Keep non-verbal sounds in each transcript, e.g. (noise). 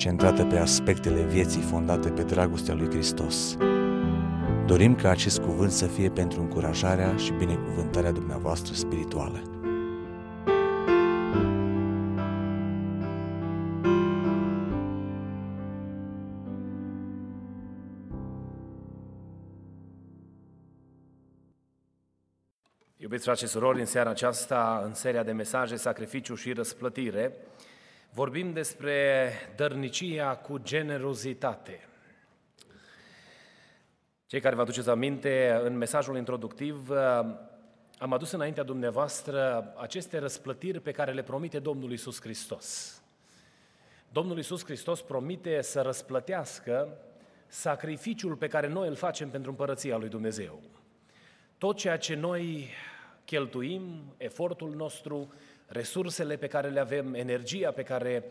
centrată pe aspectele vieții fondate pe dragostea lui Hristos. Dorim ca acest cuvânt să fie pentru încurajarea și binecuvântarea dumneavoastră spirituală. Iubiți frate și surori, în seara aceasta, în seria de mesaje Sacrificiu și răsplătire, vorbim despre dărnicia cu generozitate. Cei care vă aduceți aminte, în mesajul introductiv am adus înaintea dumneavoastră aceste răsplătiri pe care le promite Domnul Isus Hristos. Domnul Isus Hristos promite să răsplătească sacrificiul pe care noi îl facem pentru împărăția lui Dumnezeu. Tot ceea ce noi cheltuim, efortul nostru, resursele pe care le avem, energia pe care,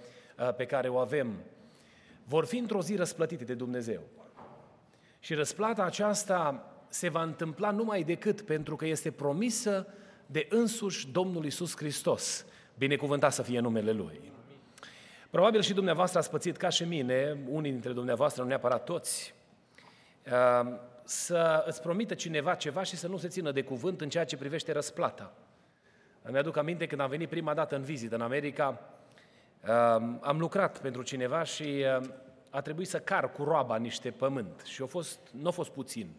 pe care o avem, vor fi într-o zi răsplătite de Dumnezeu. Și răsplata aceasta se va întâmpla numai decât pentru că este promisă de însuși Domnul Isus Hristos. Binecuvântat să fie numele Lui. Probabil și dumneavoastră ați pățit ca și mine, unii dintre dumneavoastră, nu neapărat toți, să îți promită cineva ceva și să nu se țină de cuvânt în ceea ce privește răsplata. Îmi aduc aminte când am venit prima dată în vizită în America, um, am lucrat pentru cineva și um, a trebuit să car cu roaba niște pământ și a fost, nu a fost puțin.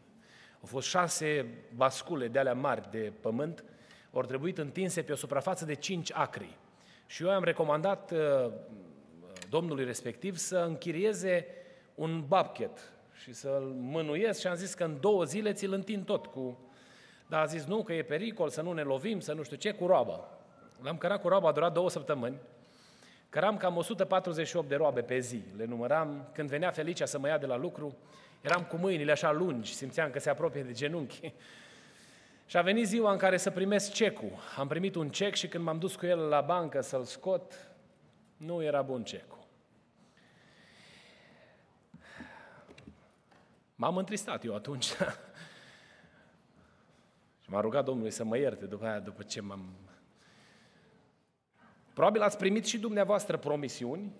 Au fost șase bascule de alea mari de pământ, au trebuit întinse pe o suprafață de 5 acri. Și eu am recomandat uh, domnului respectiv să închirieze un babchet, și să-l mânuiesc și am zis că în două zile ți-l întind tot cu... Dar a zis nu, că e pericol, să nu ne lovim, să nu știu ce, cu roaba. L-am cărat cu roaba, a durat două săptămâni. Căram cam 148 de roabe pe zi. Le număram. Când venea Felicia să mă ia de la lucru, eram cu mâinile așa lungi, simțeam că se apropie de genunchi. Și a venit ziua în care să primesc cecul. Am primit un cec și când m-am dus cu el la bancă să-l scot, nu era bun cecul. M-am întristat eu atunci. (laughs) și m-a rugat Domnului să mă ierte după aia, după ce m-am... Probabil ați primit și dumneavoastră promisiuni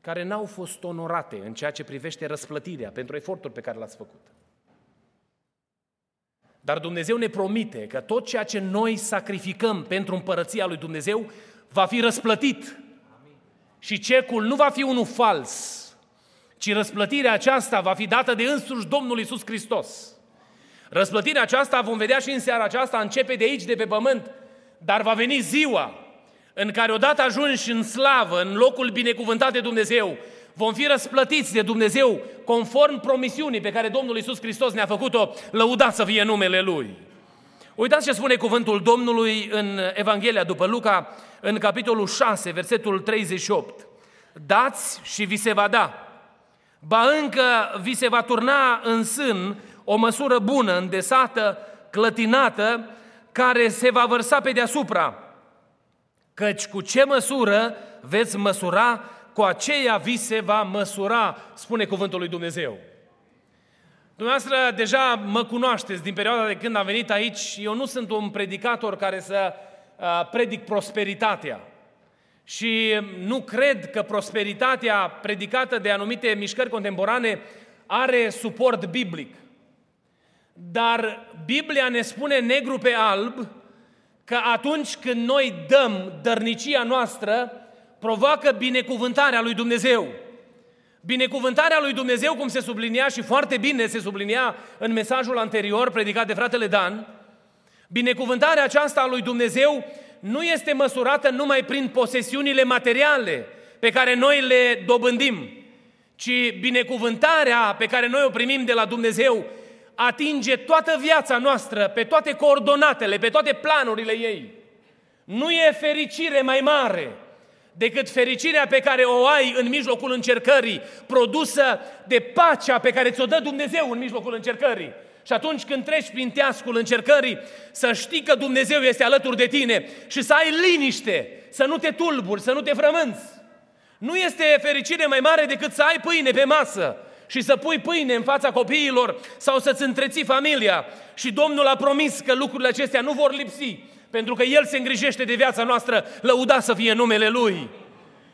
care n-au fost onorate în ceea ce privește răsplătirea pentru efortul pe care l-ați făcut. Dar Dumnezeu ne promite că tot ceea ce noi sacrificăm pentru împărăția lui Dumnezeu va fi răsplătit. Și cecul nu va fi unul fals, ci răsplătirea aceasta va fi dată de însuși Domnul Isus Hristos. Răsplătirea aceasta vom vedea și în seara aceasta, începe de aici, de pe pământ, dar va veni ziua în care odată ajungi în slavă, în locul binecuvântat de Dumnezeu, vom fi răsplătiți de Dumnezeu conform promisiunii pe care Domnul Isus Hristos ne-a făcut-o, lăudat să fie numele Lui. Uitați ce spune cuvântul Domnului în Evanghelia după Luca, în capitolul 6, versetul 38. Dați și vi se va da ba încă vi se va turna în sân o măsură bună, îndesată, clătinată, care se va vărsa pe deasupra. Căci cu ce măsură veți măsura, cu aceea vi se va măsura, spune cuvântul lui Dumnezeu. Dumneavoastră deja mă cunoașteți din perioada de când am venit aici. Eu nu sunt un predicator care să uh, predic prosperitatea. Și nu cred că prosperitatea predicată de anumite mișcări contemporane are suport biblic. Dar Biblia ne spune negru pe alb că atunci când noi dăm dărnicia noastră, provoacă binecuvântarea lui Dumnezeu. Binecuvântarea lui Dumnezeu, cum se sublinia și foarte bine se sublinia în mesajul anterior predicat de fratele Dan, binecuvântarea aceasta a lui Dumnezeu nu este măsurată numai prin posesiunile materiale pe care noi le dobândim, ci binecuvântarea pe care noi o primim de la Dumnezeu atinge toată viața noastră, pe toate coordonatele, pe toate planurile ei. Nu e fericire mai mare decât fericirea pe care o ai în mijlocul încercării, produsă de pacea pe care ți-o dă Dumnezeu în mijlocul încercării. Și atunci când treci prin teascul încercării, să știi că Dumnezeu este alături de tine și să ai liniște, să nu te tulburi, să nu te frămânți. Nu este fericire mai mare decât să ai pâine pe masă și să pui pâine în fața copiilor sau să-ți întreții familia. Și Domnul a promis că lucrurile acestea nu vor lipsi, pentru că El se îngrijește de viața noastră, lăuda să fie numele Lui.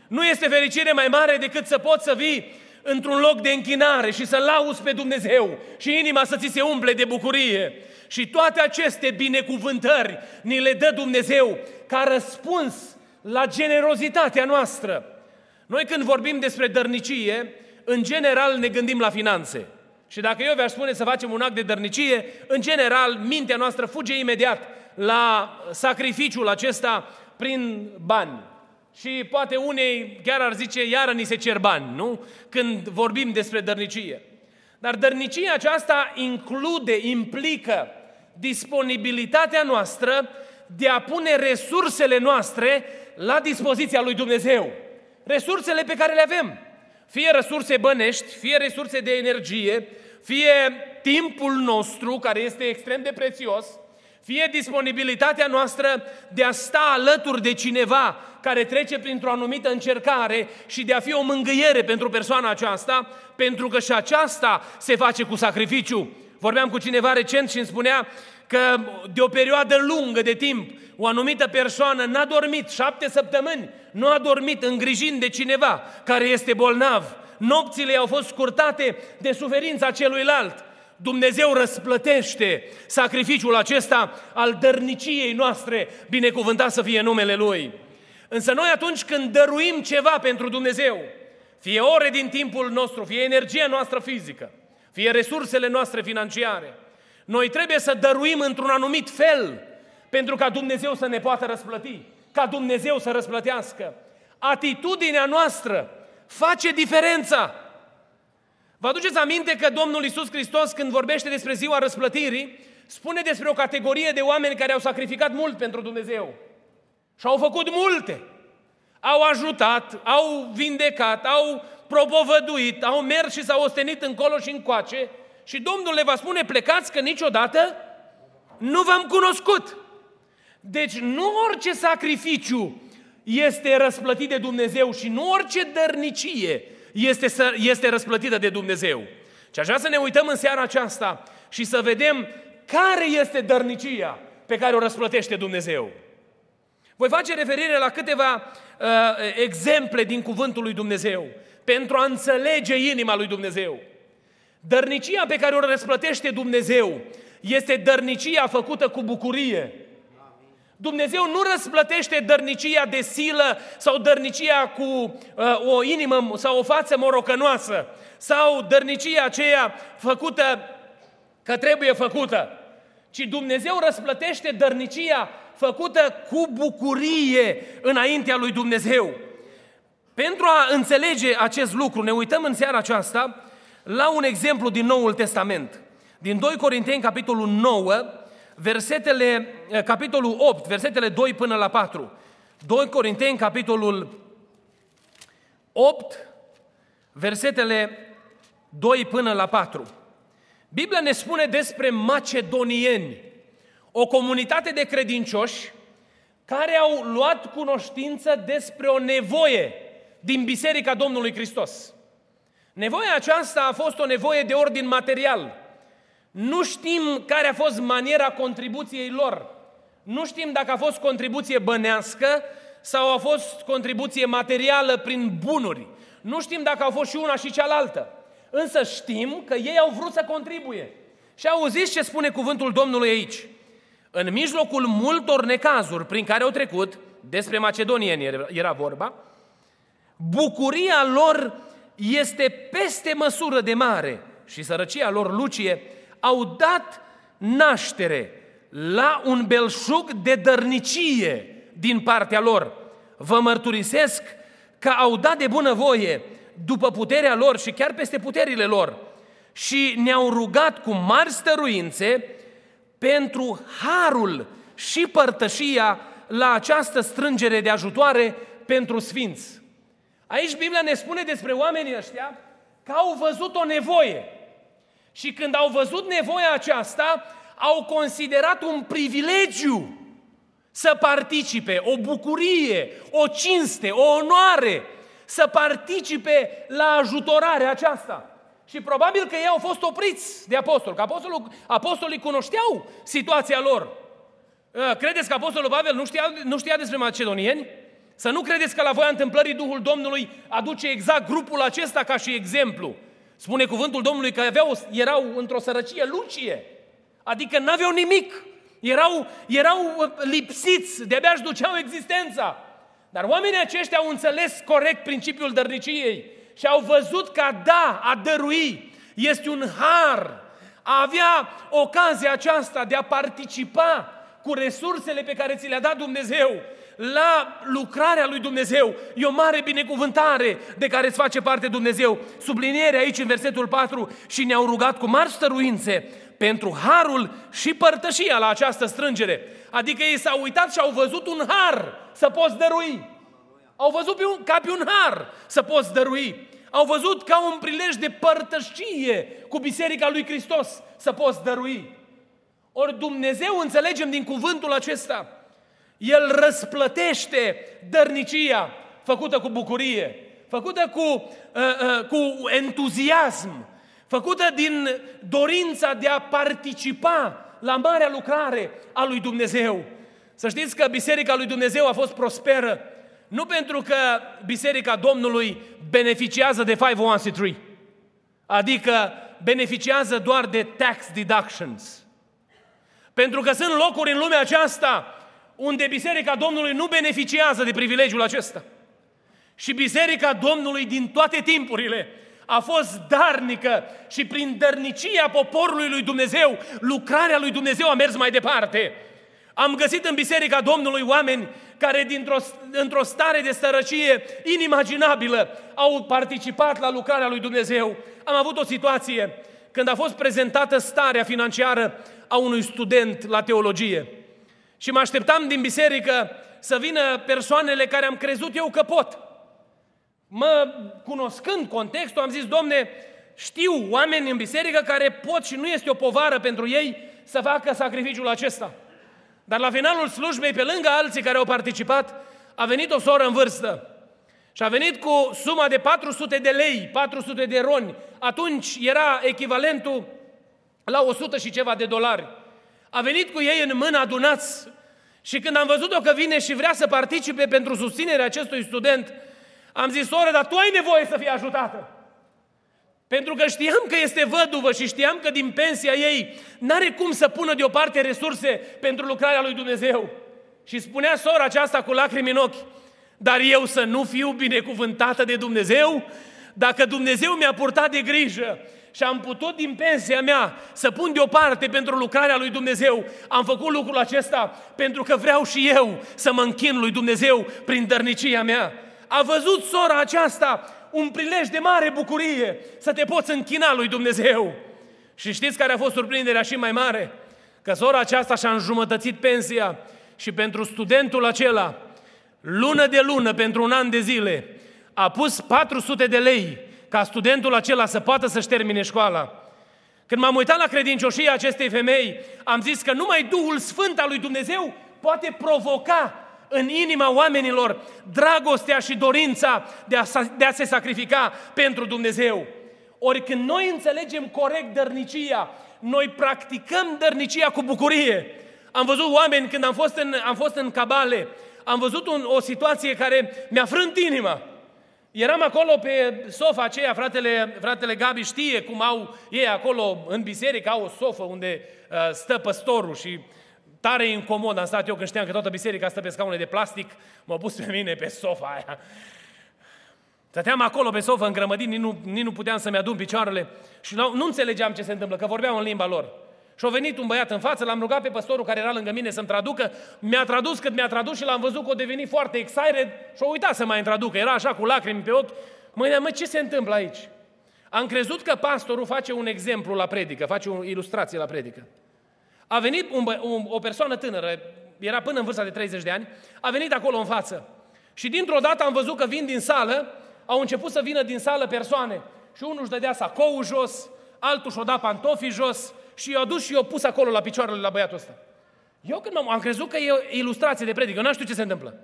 Nu este fericire mai mare decât să poți să vii într-un loc de închinare și să lauzi pe Dumnezeu și inima să ți se umple de bucurie. Și toate aceste binecuvântări ni le dă Dumnezeu ca răspuns la generozitatea noastră. Noi când vorbim despre dărnicie, în general ne gândim la finanțe. Și dacă eu vi-aș spune să facem un act de dărnicie, în general mintea noastră fuge imediat la sacrificiul acesta prin bani. Și poate unei chiar ar zice, iară ni se cer bani, nu? Când vorbim despre dărnicie. Dar dărnicia aceasta include, implică disponibilitatea noastră de a pune resursele noastre la dispoziția lui Dumnezeu. Resursele pe care le avem. Fie resurse bănești, fie resurse de energie, fie timpul nostru, care este extrem de prețios, fie disponibilitatea noastră de a sta alături de cineva care trece printr-o anumită încercare și de a fi o mângâiere pentru persoana aceasta, pentru că și aceasta se face cu sacrificiu. Vorbeam cu cineva recent și îmi spunea că de o perioadă lungă de timp o anumită persoană n-a dormit șapte săptămâni, nu a dormit îngrijind de cineva care este bolnav. Nopțile au fost scurtate de suferința celuilalt. Dumnezeu răsplătește sacrificiul acesta al dărniciei noastre, binecuvântat să fie numele Lui. Însă noi atunci când dăruim ceva pentru Dumnezeu, fie ore din timpul nostru, fie energia noastră fizică, fie resursele noastre financiare, noi trebuie să dăruim într-un anumit fel pentru ca Dumnezeu să ne poată răsplăti, ca Dumnezeu să răsplătească. Atitudinea noastră face diferența. Vă aduceți aminte că Domnul Isus Hristos, când vorbește despre ziua răsplătirii, spune despre o categorie de oameni care au sacrificat mult pentru Dumnezeu. Și au făcut multe. Au ajutat, au vindecat, au propovăduit, au mers și s-au ostenit încolo și încoace și Domnul le va spune, plecați că niciodată nu v-am cunoscut. Deci nu orice sacrificiu este răsplătit de Dumnezeu și nu orice dărnicie este, este răsplătită de Dumnezeu. Și aș vrea să ne uităm în seara aceasta și să vedem care este dărnicia pe care o răsplătește Dumnezeu. Voi face referire la câteva uh, exemple din cuvântul lui Dumnezeu pentru a înțelege inima lui Dumnezeu. Dărnicia pe care o răsplătește Dumnezeu este dărnicia făcută cu bucurie. Dumnezeu nu răsplătește dărnicia de silă sau dărnicia cu uh, o inimă sau o față morocănoasă sau dărnicia aceea făcută că trebuie făcută, ci Dumnezeu răsplătește dărnicia făcută cu bucurie înaintea lui Dumnezeu. Pentru a înțelege acest lucru, ne uităm în seara aceasta la un exemplu din Noul Testament. Din 2 Corinteni, capitolul 9, versetele, eh, capitolul 8, versetele 2 până la 4. 2 Corinteni, capitolul 8, versetele 2 până la 4. Biblia ne spune despre macedonieni, o comunitate de credincioși care au luat cunoștință despre o nevoie din Biserica Domnului Hristos. Nevoia aceasta a fost o nevoie de ordin material. Nu știm care a fost maniera contribuției lor. Nu știm dacă a fost contribuție bănească sau a fost contribuție materială prin bunuri. Nu știm dacă au fost și una și cealaltă. Însă știm că ei au vrut să contribuie. Și auziți ce spune cuvântul Domnului aici. În mijlocul multor necazuri prin care au trecut, despre macedonieni era vorba, bucuria lor este peste măsură de mare și sărăcia lor lucie au dat naștere la un belșug de dărnicie din partea lor. Vă mărturisesc că au dat de bunăvoie după puterea lor și chiar peste puterile lor și ne-au rugat cu mari stăruințe pentru harul și părtășia la această strângere de ajutoare pentru sfinți. Aici Biblia ne spune despre oamenii ăștia că au văzut o nevoie. Și când au văzut nevoia aceasta, au considerat un privilegiu să participe, o bucurie, o cinste, o onoare, să participe la ajutorarea aceasta. Și probabil că ei au fost opriți de apostol, că apostolul, apostolii cunoșteau situația lor. Ă, credeți că apostolul Pavel nu știa, nu știa despre macedonieni? Să nu credeți că la voia întâmplării Duhul Domnului aduce exact grupul acesta ca și exemplu. Spune cuvântul Domnului că aveau, erau într-o sărăcie lucie, adică n-aveau nimic, erau, erau lipsiți, de-abia își duceau existența. Dar oamenii aceștia au înțeles corect principiul dărniciei și au văzut că a da, a dărui, este un har, a avea ocazia aceasta de a participa cu resursele pe care ți le-a dat Dumnezeu la lucrarea lui Dumnezeu. E o mare binecuvântare de care îți face parte Dumnezeu. Subliniere aici în versetul 4 și ne-au rugat cu mari stăruințe pentru harul și părtășia la această strângere. Adică ei s-au uitat și au văzut un har să poți dărui. Au văzut pe un, ca pe un har să poți dărui. Au văzut ca un prilej de părtășie cu Biserica lui Hristos să poți dărui. Ori Dumnezeu, înțelegem din cuvântul acesta, El răsplătește dărnicia făcută cu bucurie, făcută cu, uh, uh, cu entuziasm, făcută din dorința de a participa la marea lucrare a lui Dumnezeu. Să știți că Biserica lui Dumnezeu a fost prosperă nu pentru că Biserica Domnului beneficiază de 501c3, adică beneficiază doar de tax deductions. Pentru că sunt locuri în lumea aceasta unde Biserica Domnului nu beneficiază de privilegiul acesta. Și Biserica Domnului din toate timpurile a fost darnică și prin dărnicia poporului lui Dumnezeu, lucrarea lui Dumnezeu a mers mai departe. Am găsit în Biserica Domnului oameni care dintr-o, într-o stare de sărăcie inimaginabilă au participat la lucrarea lui Dumnezeu. Am avut o situație când a fost prezentată starea financiară a unui student la teologie. Și mă așteptam din biserică să vină persoanele care am crezut eu că pot. Mă cunoscând contextul, am zis, domne, știu oameni în biserică care pot și nu este o povară pentru ei să facă sacrificiul acesta. Dar la finalul slujbei, pe lângă alții care au participat, a venit o soră în vârstă și a venit cu suma de 400 de lei, 400 de roni. Atunci era echivalentul la 100 și ceva de dolari. A venit cu ei în mână adunați și când am văzut-o că vine și vrea să participe pentru susținerea acestui student, am zis, soră, dar tu ai nevoie să fii ajutată. Pentru că știam că este văduvă și știam că din pensia ei n-are cum să pună deoparte resurse pentru lucrarea lui Dumnezeu. Și spunea sora aceasta cu lacrimi în ochi, dar eu să nu fiu binecuvântată de Dumnezeu? Dacă Dumnezeu mi-a purtat de grijă și am putut din pensia mea să pun deoparte pentru lucrarea lui Dumnezeu, am făcut lucrul acesta pentru că vreau și eu să mă închin lui Dumnezeu prin dărnicia mea. A văzut sora aceasta un prilej de mare bucurie să te poți închina lui Dumnezeu. Și știți care a fost surprinderea și mai mare? Că sora aceasta și-a înjumătățit pensia și pentru studentul acela, lună de lună, pentru un an de zile, a pus 400 de lei ca studentul acela să poată să-și termine școala. Când m-am uitat la credincioșia acestei femei, am zis că numai Duhul Sfânt al lui Dumnezeu poate provoca în inima oamenilor dragostea și dorința de a, de a se sacrifica pentru Dumnezeu. Ori când noi înțelegem corect dărnicia, noi practicăm dărnicia cu bucurie. Am văzut oameni când am fost în, am fost în cabale, am văzut un, o situație care mi-a frânt inima. Eram acolo pe sofa aceea, fratele, fratele Gabi știe cum au ei acolo în biserică, au o sofă unde uh, stă păstorul și Tare incomod am stat eu când știam că toată biserica stă pe scaune de plastic, m-au pus pe mine pe sofa aia. Stăteam acolo pe sofă îngrămădit, nici nu, nici nu puteam să-mi adun picioarele și nu, nu înțelegeam ce se întâmplă, că vorbeau în limba lor. Și a venit un băiat în față, l-am rugat pe păstorul care era lângă mine să-mi traducă, mi-a tradus cât mi-a tradus și l-am văzut că a devenit foarte excited și a uitat să mai îmi traducă, era așa cu lacrimi pe ochi. Mă mă, ce se întâmplă aici? Am crezut că pastorul face un exemplu la predică, face o ilustrație la predică. A venit un, un, o persoană tânără, era până în vârsta de 30 de ani, a venit acolo în față Și dintr-o dată am văzut că vin din sală, au început să vină din sală persoane. Și unul își dădea sacou jos, altul și-o da pantofii jos și i-a dus și i-a pus acolo la picioarele la băiatul ăsta. Eu când am, am crezut că e o ilustrație de predică, nu știu ce se întâmplă.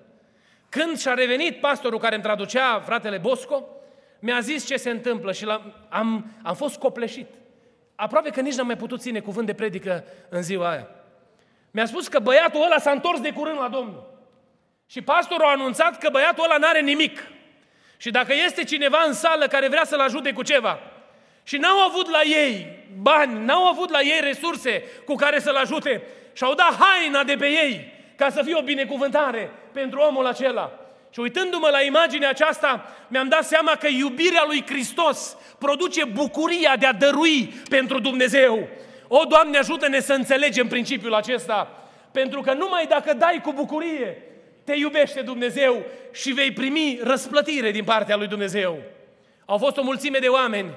Când și-a revenit pastorul care îmi traducea, fratele Bosco, mi-a zis ce se întâmplă și am, am fost copleșit. Aproape că nici n-am mai putut ține cuvânt de predică în ziua aia. Mi-a spus că băiatul ăla s-a întors de curând la Domnul. Și pastorul a anunțat că băiatul ăla n-are nimic. Și dacă este cineva în sală care vrea să-l ajute cu ceva și n-au avut la ei bani, n-au avut la ei resurse cu care să-l ajute și au dat haina de pe ei ca să fie o binecuvântare pentru omul acela. Și uitându-mă la imaginea aceasta, mi-am dat seama că iubirea lui Hristos produce bucuria de a dărui pentru Dumnezeu. O, Doamne, ajută-ne să înțelegem principiul acesta. Pentru că numai dacă dai cu bucurie, te iubește Dumnezeu și vei primi răsplătire din partea lui Dumnezeu. Au fost o mulțime de oameni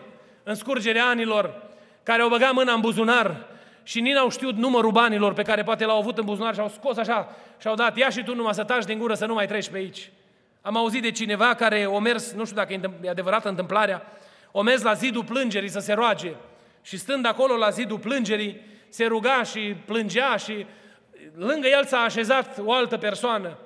în scurgerea anilor care au băgat mâna în buzunar și nici n-au știut numărul banilor pe care poate l-au avut în buzunar și au scos așa și au dat, ia și tu numai să taci din gură să nu mai treci pe aici. Am auzit de cineva care o mers, nu știu dacă e adevărată întâmplarea, o mers la zidul plângerii să se roage și stând acolo la zidul plângerii, se ruga și plângea și lângă el s-a așezat o altă persoană.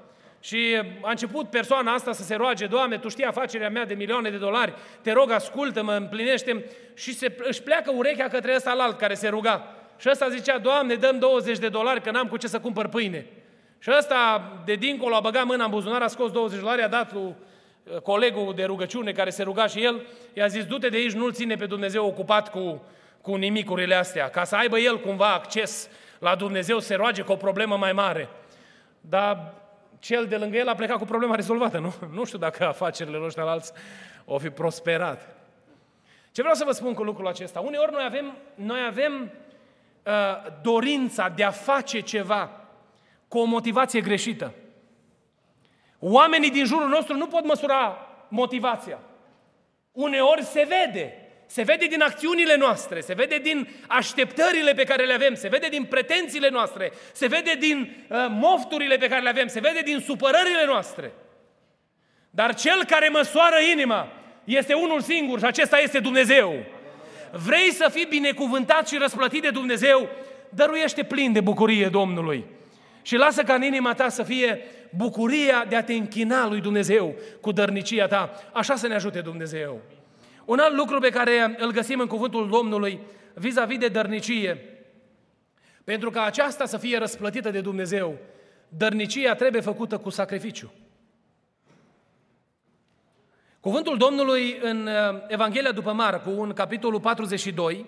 Și a început persoana asta să se roage, Doamne, Tu știi afacerea mea de milioane de dolari, te rog, ascultă-mă, împlinește și se, își pleacă urechea către ăsta alt care se ruga. Și ăsta zicea, Doamne, dăm 20 de dolari că n-am cu ce să cumpăr pâine. Și ăsta de dincolo a băgat mâna în buzunar, a scos 20 de dolari, a dat lui uh, colegul de rugăciune care se ruga și el, i-a zis, du-te de aici, nu-l ține pe Dumnezeu ocupat cu, cu nimicurile astea, ca să aibă el cumva acces la Dumnezeu, se roage cu o problemă mai mare. Dar cel de lângă el a plecat cu problema rezolvată, nu? Nu știu dacă afacerile lor alți o fi prosperat. Ce vreau să vă spun cu lucrul acesta? Uneori noi avem, noi avem uh, dorința de a face ceva cu o motivație greșită. Oamenii din jurul nostru nu pot măsura motivația. Uneori se vede. Se vede din acțiunile noastre, se vede din așteptările pe care le avem, se vede din pretențiile noastre, se vede din uh, mofturile pe care le avem, se vede din supărările noastre. Dar cel care măsoară inima este unul singur și acesta este Dumnezeu. Vrei să fii binecuvântat și răsplătit de Dumnezeu? Dăruiește plin de bucurie Domnului. Și lasă ca în inima ta să fie bucuria de a te închina lui Dumnezeu cu dărnicia ta. Așa să ne ajute Dumnezeu. Un alt lucru pe care îl găsim în cuvântul Domnului vis-a-vis de dărnicie, pentru ca aceasta să fie răsplătită de Dumnezeu, dărnicia trebuie făcută cu sacrificiu. Cuvântul Domnului în uh, Evanghelia după Marcu, în capitolul 42,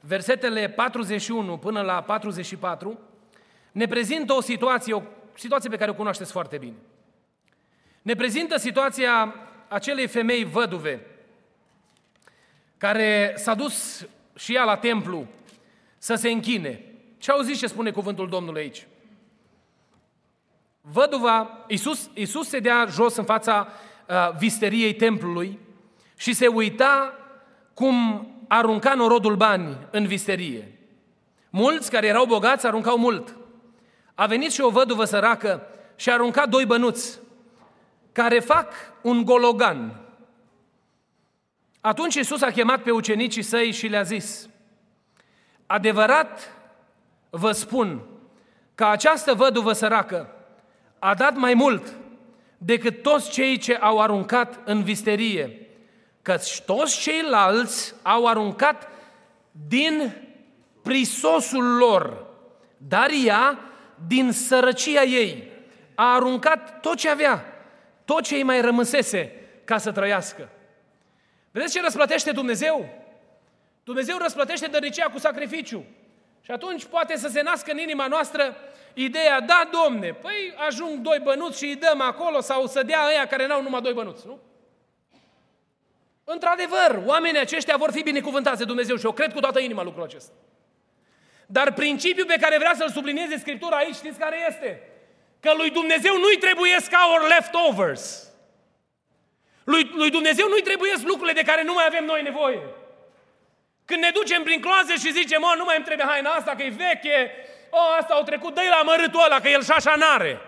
versetele 41 până la 44, ne prezintă o situație, o situație pe care o cunoașteți foarte bine. Ne prezintă situația acelei femei văduve, care s-a dus și ea la templu să se închine. Ce auziți ce spune cuvântul Domnului aici? Văduva, Iisus, Iisus se dea jos în fața uh, visteriei templului și se uita cum arunca norodul bani în visterie. Mulți care erau bogați aruncau mult. A venit și o văduvă săracă și a aruncat doi bănuți care fac un gologan. Atunci Iisus a chemat pe ucenicii săi și le-a zis, adevărat vă spun că această văduvă săracă a dat mai mult decât toți cei ce au aruncat în visterie, căci toți ceilalți au aruncat din prisosul lor, dar ea, din sărăcia ei, a aruncat tot ce avea, tot ce îi mai rămăsese ca să trăiască. Vedeți ce răsplătește Dumnezeu? Dumnezeu răsplătește dărnicia cu sacrificiu. Și atunci poate să se nască în inima noastră ideea, da, domne, păi ajung doi bănuți și îi dăm acolo sau să dea ăia care n-au numai doi bănuți, nu? Într-adevăr, oamenii aceștia vor fi binecuvântați de Dumnezeu și eu cred cu toată inima lucrul acesta. Dar principiul pe care vrea să-l sublinieze Scriptura aici, știți care este? Că lui Dumnezeu nu-i trebuie ca our leftovers. Lui, lui Dumnezeu nu-i trebuie lucrurile de care nu mai avem noi nevoie. Când ne ducem prin cloaze și zicem, mă, nu mai îmi trebuie haina asta, că e veche, o, asta au trecut, dă la mărâtul ăla, că el și șașa n-are.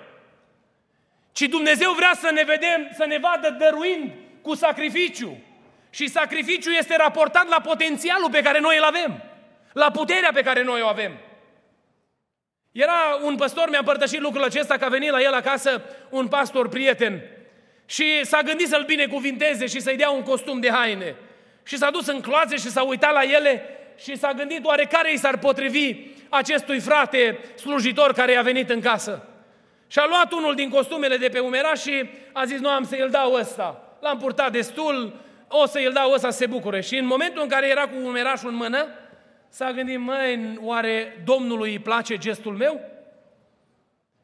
ci Dumnezeu vrea să ne vedem, să ne vadă dăruind cu sacrificiu. Și sacrificiul este raportat la potențialul pe care noi îl avem, la puterea pe care noi o avem. Era un păstor, mi-a împărtășit lucrul acesta, că a venit la el acasă un pastor prieten și s-a gândit să-l binecuvinteze și să-i dea un costum de haine. Și s-a dus în cloaze și s-a uitat la ele și s-a gândit oare care i s-ar potrivi acestui frate slujitor care i-a venit în casă. Și a luat unul din costumele de pe umeraș și a zis, nu am să-i dau ăsta. L-am purtat destul, o să-i dau ăsta să se bucure. Și în momentul în care era cu umerașul în mână, s-a gândit, măi, oare Domnului îi place gestul meu?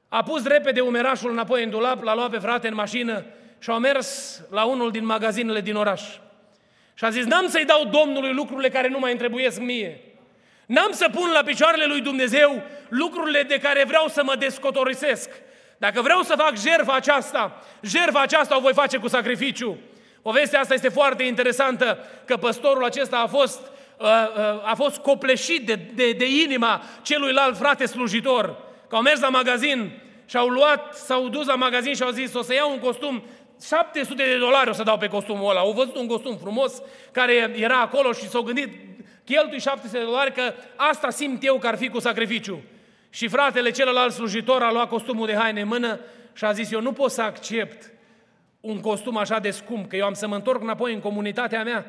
A pus repede umerașul înapoi în dulap, l-a luat pe frate în mașină și au mers la unul din magazinele din oraș. Și a zis, n-am să-i dau Domnului lucrurile care nu mai întrebuiesc mie. N-am să pun la picioarele lui Dumnezeu lucrurile de care vreau să mă descotorisesc. Dacă vreau să fac jertfa aceasta, jertfa aceasta o voi face cu sacrificiu. Povestea asta este foarte interesantă, că păstorul acesta a fost, uh, uh, a fost copleșit de, de, de inima celuilalt frate slujitor. Că au mers la magazin și au luat, s-au dus la magazin și au zis, o să iau un costum 700 de dolari o să dau pe costumul ăla. Au văzut un costum frumos care era acolo și s-au gândit, cheltui 700 de dolari că asta simt eu că ar fi cu sacrificiu. Și fratele celălalt slujitor a luat costumul de haine în mână și a zis, eu nu pot să accept un costum așa de scump, că eu am să mă întorc înapoi în comunitatea mea.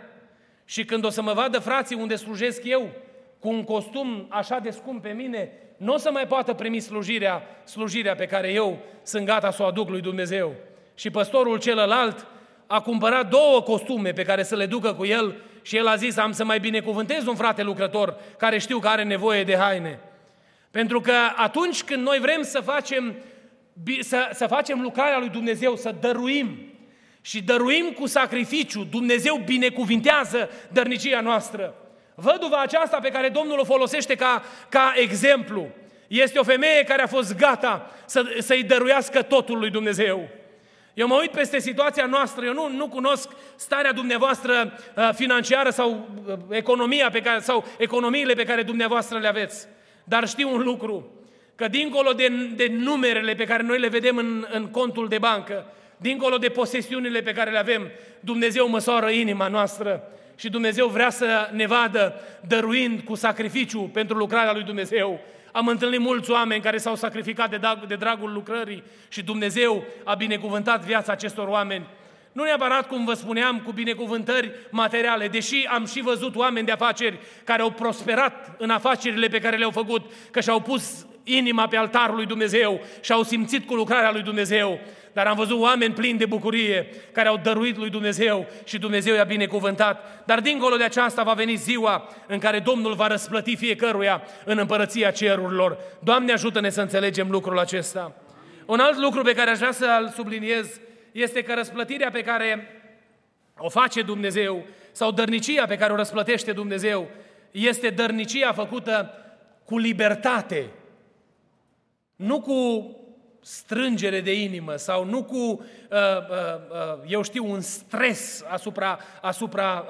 Și când o să mă vadă frații unde slujesc eu, cu un costum așa de scump pe mine, nu o să mai poată primi slujirea, slujirea pe care eu sunt gata să o aduc lui Dumnezeu. Și păstorul celălalt a cumpărat două costume pe care să le ducă cu el și el a zis, am să mai binecuvântez un frate lucrător care știu că are nevoie de haine. Pentru că atunci când noi vrem să facem, să, să facem lucrarea lui Dumnezeu, să dăruim și dăruim cu sacrificiu, Dumnezeu binecuvintează dărnicia noastră. Văduva aceasta pe care Domnul o folosește ca, ca exemplu, este o femeie care a fost gata să, să-i dăruiască totul lui Dumnezeu. Eu mă uit peste situația noastră, eu nu, nu cunosc starea dumneavoastră uh, financiară sau uh, economia pe care, sau economiile pe care dumneavoastră le aveți. Dar știu un lucru, că dincolo de, de numerele pe care noi le vedem în, în contul de bancă, dincolo de posesiunile pe care le avem, Dumnezeu măsoară inima noastră și Dumnezeu vrea să ne vadă dăruind cu sacrificiu pentru lucrarea lui Dumnezeu. Am întâlnit mulți oameni care s-au sacrificat de, drag, de dragul lucrării și Dumnezeu a binecuvântat viața acestor oameni. Nu neapărat, cum vă spuneam, cu binecuvântări materiale, deși am și văzut oameni de afaceri care au prosperat în afacerile pe care le-au făcut, că și-au pus inima pe altarul lui Dumnezeu și au simțit cu lucrarea lui Dumnezeu. Dar am văzut oameni plini de bucurie care au dăruit lui Dumnezeu și Dumnezeu i-a binecuvântat. Dar dincolo de aceasta va veni ziua în care Domnul va răsplăti fiecăruia în împărăția cerurilor. Doamne ajută-ne să înțelegem lucrul acesta. Un alt lucru pe care aș vrea să-l subliniez este că răsplătirea pe care o face Dumnezeu sau dărnicia pe care o răsplătește Dumnezeu este dărnicia făcută cu libertate, nu cu strângere de inimă sau nu cu, uh, uh, uh, eu știu, un stres asupra, asupra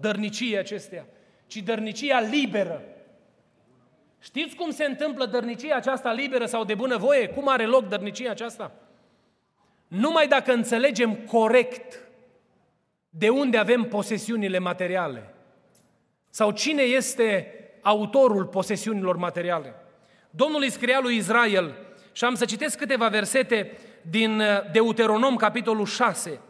dărniciei acestea, ci dărnicia liberă. Știți cum se întâmplă dărnicia aceasta liberă sau de bunăvoie? Cum are loc dărnicia aceasta? Numai dacă înțelegem corect de unde avem posesiunile materiale sau cine este autorul posesiunilor materiale. Domnul îi scria lui Israel și am să citesc câteva versete din uh, Deuteronom, capitolul 6,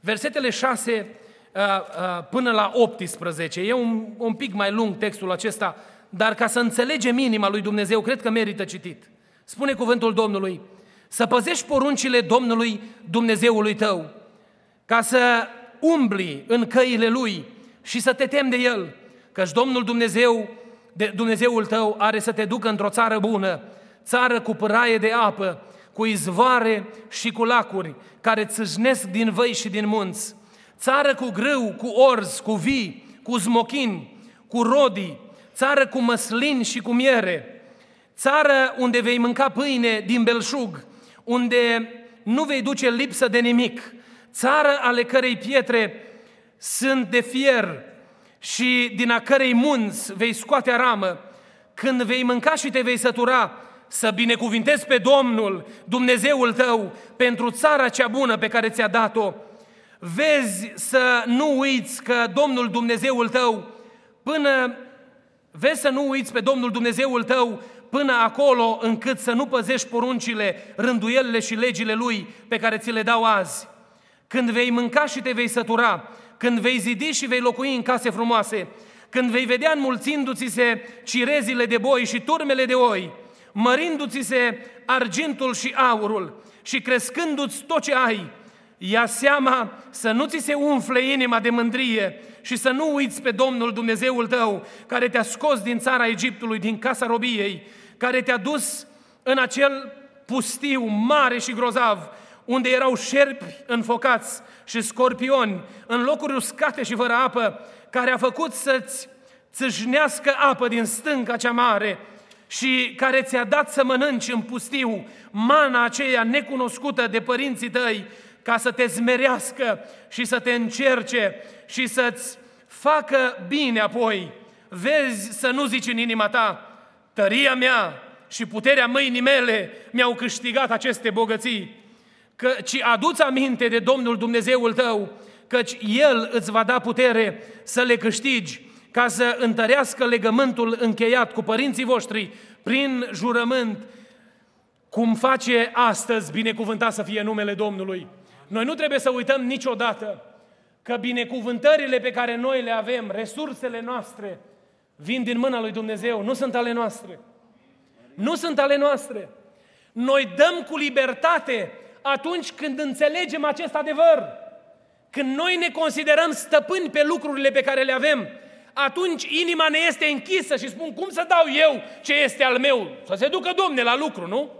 versetele 6 uh, uh, până la 18. E un, un pic mai lung textul acesta, dar ca să înțelegem inima lui Dumnezeu, cred că merită citit. Spune cuvântul Domnului, să păzești poruncile Domnului Dumnezeului tău, ca să umbli în căile Lui și să te temi de El, căci Domnul Dumnezeu, de Dumnezeul tău are să te ducă într-o țară bună, țară cu păraie de apă, cu izvoare și cu lacuri, care țâșnesc din văi și din munți, țară cu grâu, cu orz, cu vii, cu zmochini, cu rodii, țară cu măslin și cu miere, țară unde vei mânca pâine din belșug, unde nu vei duce lipsă de nimic, țară ale cărei pietre sunt de fier și din a cărei munți vei scoate aramă, când vei mânca și te vei sătura, să binecuvintezi pe Domnul, Dumnezeul tău, pentru țara cea bună pe care ți-a dat-o. Vezi să nu uiți că Domnul Dumnezeul tău, până vezi să nu uiți pe Domnul Dumnezeul tău până acolo încât să nu păzești poruncile, rânduielile și legile Lui pe care ți le dau azi. Când vei mânca și te vei sătura, când vei zidi și vei locui în case frumoase, când vei vedea înmulțindu-ți se cirezile de boi și turmele de oi, mărindu-ți se argintul și aurul și crescându-ți tot ce ai, ia seama să nu ți se umfle inima de mândrie și să nu uiți pe Domnul Dumnezeul tău, care te-a scos din țara Egiptului, din casa robiei, care te-a dus în acel pustiu mare și grozav, unde erau șerpi înfocați și scorpioni, în locuri uscate și fără apă, care a făcut să-ți țâșnească apă din stânca cea mare și care ți-a dat să mănânci în pustiu mana aceea necunoscută de părinții tăi, ca să te zmerească și să te încerce și să-ți facă bine apoi. Vezi să nu zici în inima ta, tăria mea și puterea mâinii mele mi-au câștigat aceste bogății, că, ci aduți aminte de Domnul Dumnezeul tău, căci El îți va da putere să le câștigi, ca să întărească legământul încheiat cu părinții voștri prin jurământ, cum face astăzi, binecuvântat să fie numele Domnului. Noi nu trebuie să uităm niciodată că binecuvântările pe care noi le avem, resursele noastre, vin din mâna lui Dumnezeu, nu sunt ale noastre. Nu sunt ale noastre. Noi dăm cu libertate atunci când înțelegem acest adevăr. Când noi ne considerăm stăpâni pe lucrurile pe care le avem, atunci inima ne este închisă și spun, cum să dau eu ce este al meu? Să se ducă Domne la lucru, nu?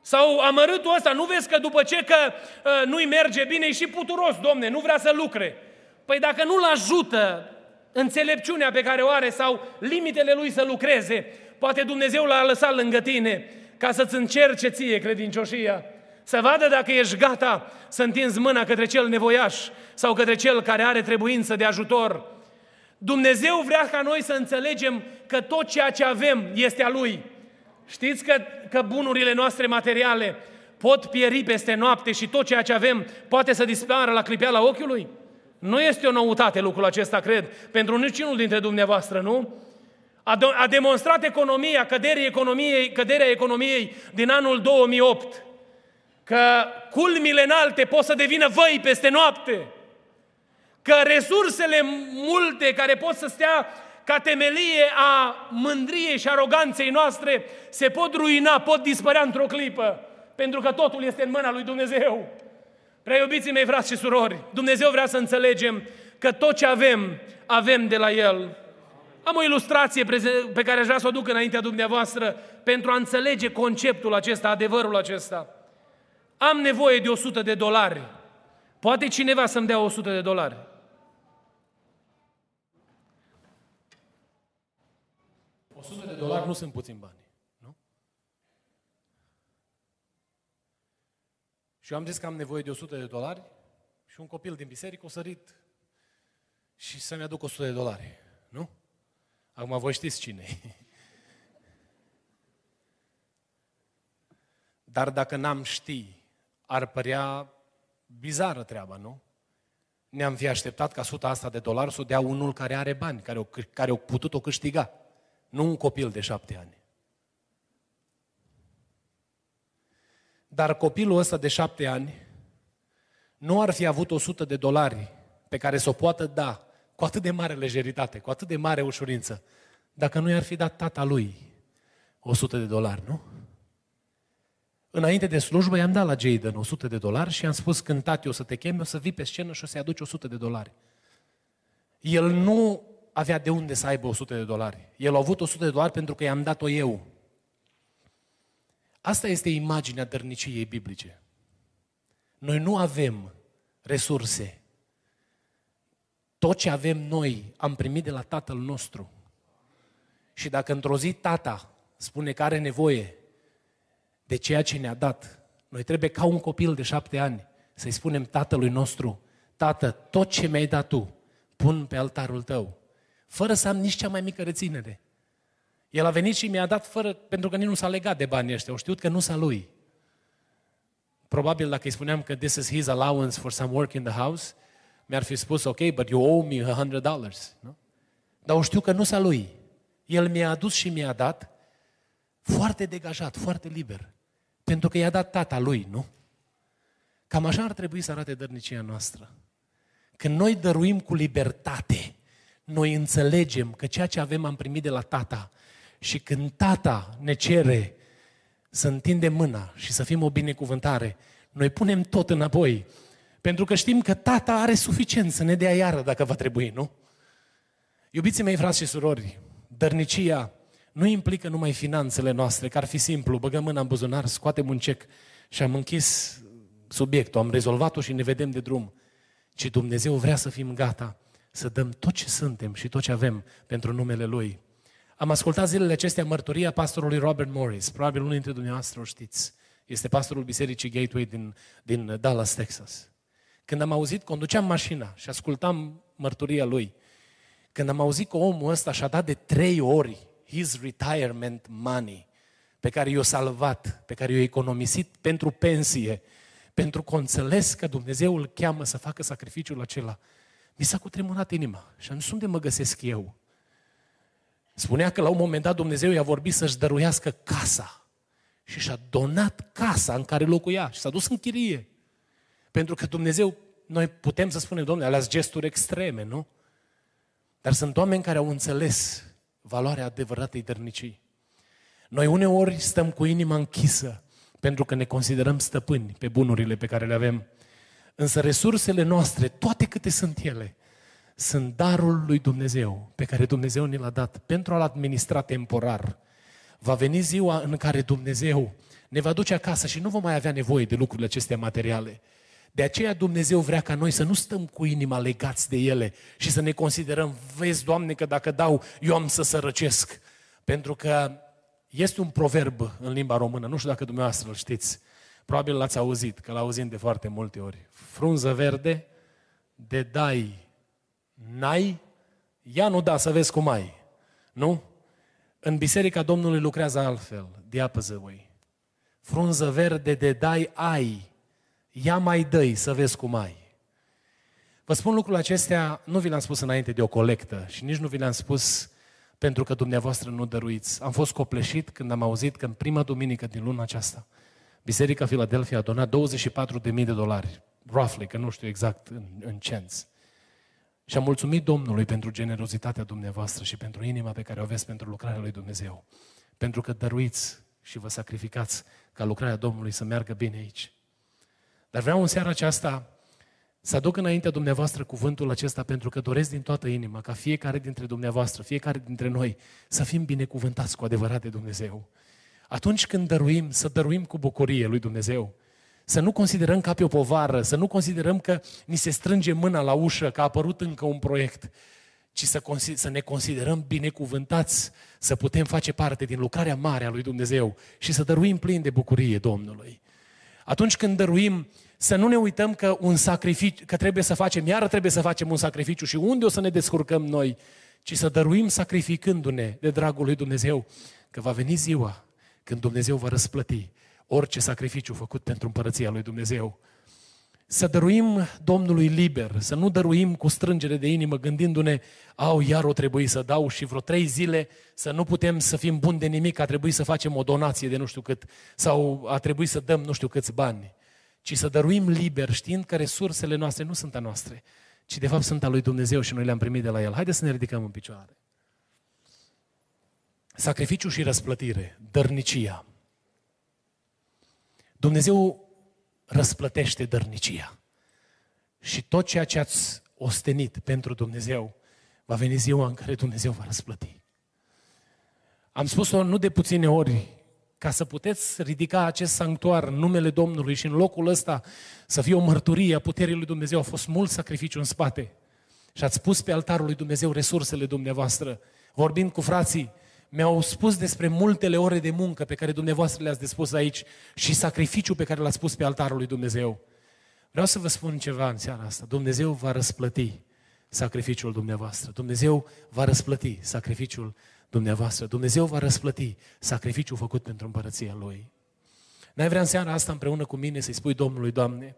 Sau amărâtul ăsta, nu vezi că după ce că uh, nu-i merge bine, e și puturos, domne, nu vrea să lucre. Păi dacă nu-l ajută înțelepciunea pe care o are sau limitele lui să lucreze, poate Dumnezeu l-a lăsat lângă tine ca să-ți încerce ție credincioșia. Să vadă dacă ești gata să întinzi mâna către cel nevoiaș sau către cel care are trebuință de ajutor. Dumnezeu vrea ca noi să înțelegem că tot ceea ce avem este a Lui. Știți că, că bunurile noastre materiale pot pieri peste noapte și tot ceea ce avem poate să dispară la clipeala ochiului? Nu este o noutate lucrul acesta, cred, pentru niciunul dintre dumneavoastră, nu? A, de- a demonstrat economia, căderea economiei, căderea economiei din anul 2008, că culmile înalte pot să devină văi peste noapte, că resursele multe care pot să stea ca temelie a mândriei și aroganței noastre se pot ruina, pot dispărea într-o clipă, pentru că totul este în mâna lui Dumnezeu. Prea iubiții mei, frați și surori, Dumnezeu vrea să înțelegem că tot ce avem, avem de la El. Am o ilustrație pe care aș vrea să o duc înaintea dumneavoastră pentru a înțelege conceptul acesta, adevărul acesta. Am nevoie de 100 de dolari. Poate cineva să-mi dea 100 de dolari? 100 de dolari nu sunt puțin bani. Nu? Și eu am zis că am nevoie de 100 de dolari și un copil din biserică o sărit și să-mi aduc 100 de dolari. Nu? Acum voi știți cine Dar dacă n-am ști, ar părea bizară treaba, nu? Ne-am fi așteptat ca suta asta de dolari să o dea unul care are bani, care o, care o putut o câștiga nu un copil de șapte ani. Dar copilul ăsta de șapte ani nu ar fi avut 100 de dolari pe care să o poată da cu atât de mare lejeritate, cu atât de mare ușurință, dacă nu i-ar fi dat tata lui 100 de dolari, nu? Înainte de slujbă i-am dat la Jaden 100 de dolari și i-am spus când tati o să te cheme, o să vii pe scenă și o să-i aduci 100 de dolari. El nu avea de unde să aibă 100 de dolari. El a avut 100 de dolari pentru că i-am dat-o eu. Asta este imaginea dărniciei biblice. Noi nu avem resurse. Tot ce avem noi am primit de la Tatăl nostru. Și dacă într-o zi tata spune că are nevoie de ceea ce ne-a dat, noi trebuie ca un copil de șapte ani să-i spunem tatălui nostru, Tată, tot ce mi-ai dat tu, pun pe altarul tău fără să am nici cea mai mică reținere. El a venit și mi-a dat fără, pentru că nici nu s-a legat de banii ăștia, au știut că nu s-a lui. Probabil dacă îi spuneam că this is his allowance for some work in the house, mi-ar fi spus, ok, but you owe me a hundred dollars. No? Dar o știu că nu s-a lui. El mi-a adus și mi-a dat foarte degajat, foarte liber. Pentru că i-a dat tata lui, nu? Cam așa ar trebui să arate dărnicia noastră. Când noi dăruim cu libertate, noi înțelegem că ceea ce avem am primit de la tata și când tata ne cere să întindem mâna și să fim o binecuvântare, noi punem tot înapoi. Pentru că știm că tata are suficient să ne dea iară dacă va trebui, nu? Iubiții mei, frați și surori, dărnicia nu implică numai finanțele noastre, că ar fi simplu, băgăm mâna în buzunar, scoatem un cec și am închis subiectul, am rezolvat-o și ne vedem de drum. Ci Dumnezeu vrea să fim gata, să dăm tot ce suntem și tot ce avem pentru numele Lui. Am ascultat zilele acestea mărturia pastorului Robert Morris, probabil unul dintre dumneavoastră o știți. Este pastorul Bisericii Gateway din, din Dallas, Texas. Când am auzit, conduceam mașina și ascultam mărturia lui. Când am auzit că omul ăsta și-a dat de trei ori his retirement money, pe care i-a salvat, pe care i-a economisit pentru pensie, pentru că înțeles că Dumnezeu îl cheamă să facă sacrificiul acela, mi s-a cutremurat inima și am zis, unde mă găsesc eu? Spunea că la un moment dat Dumnezeu i-a vorbit să-și dăruiască casa și și-a donat casa în care locuia și s-a dus în chirie. Pentru că Dumnezeu, noi putem să spunem, domnule, alea gesturi extreme, nu? Dar sunt oameni care au înțeles valoarea adevăratei dărnicii. Noi uneori stăm cu inima închisă pentru că ne considerăm stăpâni pe bunurile pe care le avem. Însă resursele noastre, toate câte sunt ele, sunt darul lui Dumnezeu, pe care Dumnezeu ne l-a dat pentru a-l administra temporar. Va veni ziua în care Dumnezeu ne va duce acasă și nu vom mai avea nevoie de lucrurile acestea materiale. De aceea Dumnezeu vrea ca noi să nu stăm cu inima legați de ele și să ne considerăm, vezi, Doamne, că dacă dau, eu am să sărăcesc. Pentru că este un proverb în limba română, nu știu dacă dumneavoastră îl știți, probabil l-ați auzit, că l-auzim de foarte multe ori. Frunză verde, de dai, n-ai, ia nu da să vezi cum ai. Nu? În Biserica Domnului lucrează altfel, the opposite way. Frunză verde de dai, ai, ia mai dăi să vezi cum ai. Vă spun lucrurile acestea, nu vi le-am spus înainte de o colectă și nici nu vi le-am spus pentru că dumneavoastră nu dăruiți. Am fost copleșit când am auzit că în prima duminică din luna aceasta, Biserica Philadelphia a donat 24.000 de dolari, roughly, că nu știu exact în, în cenți. Și am mulțumit Domnului pentru generozitatea dumneavoastră și pentru inima pe care o aveți pentru lucrarea lui Dumnezeu. Pentru că dăruiți și vă sacrificați ca lucrarea Domnului să meargă bine aici. Dar vreau în seara aceasta să aduc înaintea dumneavoastră cuvântul acesta pentru că doresc din toată inima ca fiecare dintre dumneavoastră, fiecare dintre noi să fim binecuvântați cu adevărat de Dumnezeu. Atunci când dăruim, să dăruim cu bucurie lui Dumnezeu. Să nu considerăm ca pe o povară, să nu considerăm că ni se strânge mâna la ușă, că a apărut încă un proiect, ci să, să ne considerăm binecuvântați, să putem face parte din lucrarea mare a lui Dumnezeu și să dăruim plin de bucurie Domnului. Atunci când dăruim, să nu ne uităm că un sacrificiu, că trebuie să facem, iară trebuie să facem un sacrificiu și unde o să ne descurcăm noi, ci să dăruim sacrificându-ne de dragul lui Dumnezeu, că va veni ziua când Dumnezeu va răsplăti orice sacrificiu făcut pentru împărăția lui Dumnezeu. Să dăruim Domnului liber, să nu dăruim cu strângere de inimă gândindu-ne, au, iar o trebuie să dau și vreo trei zile să nu putem să fim buni de nimic, a trebuit să facem o donație de nu știu cât sau a trebuit să dăm nu știu câți bani ci să dăruim liber, știind că resursele noastre nu sunt a noastre, ci de fapt sunt a lui Dumnezeu și noi le-am primit de la El. Haideți să ne ridicăm în picioare. Sacrificiu și răsplătire, dărnicia. Dumnezeu răsplătește dărnicia. Și tot ceea ce ați ostenit pentru Dumnezeu, va veni ziua în care Dumnezeu va răsplăti. Am spus-o nu de puține ori ca să puteți ridica acest sanctuar în numele Domnului și în locul ăsta să fie o mărturie a puterii lui Dumnezeu, a fost mult sacrificiu în spate. Și ați pus pe altarul lui Dumnezeu resursele dumneavoastră. Vorbind cu frații, mi-au spus despre multele ore de muncă pe care dumneavoastră le-ați dispus aici și sacrificiul pe care l-ați pus pe altarul lui Dumnezeu. Vreau să vă spun ceva în seara asta. Dumnezeu va răsplăti sacrificiul dumneavoastră. Dumnezeu va răsplăti sacrificiul dumneavoastră. Dumnezeu va răsplăti sacrificiul făcut pentru împărăția Lui. N-ai vrea în seara asta împreună cu mine să-i spui Domnului, Doamne,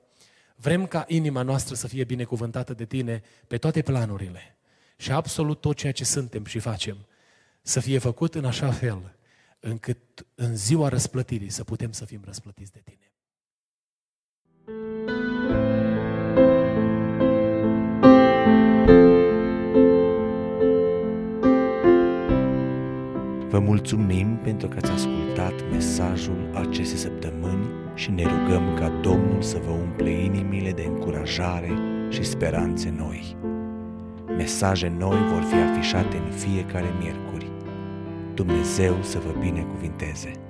vrem ca inima noastră să fie binecuvântată de Tine pe toate planurile și absolut tot ceea ce suntem și facem să fie făcut în așa fel încât în ziua răsplătirii să putem să fim răsplătiți de Tine. Vă mulțumim pentru că ați ascultat mesajul acestei săptămâni și ne rugăm ca Domnul să vă umple inimile de încurajare și speranțe noi. Mesaje noi vor fi afișate în fiecare miercuri. Dumnezeu să vă binecuvinteze!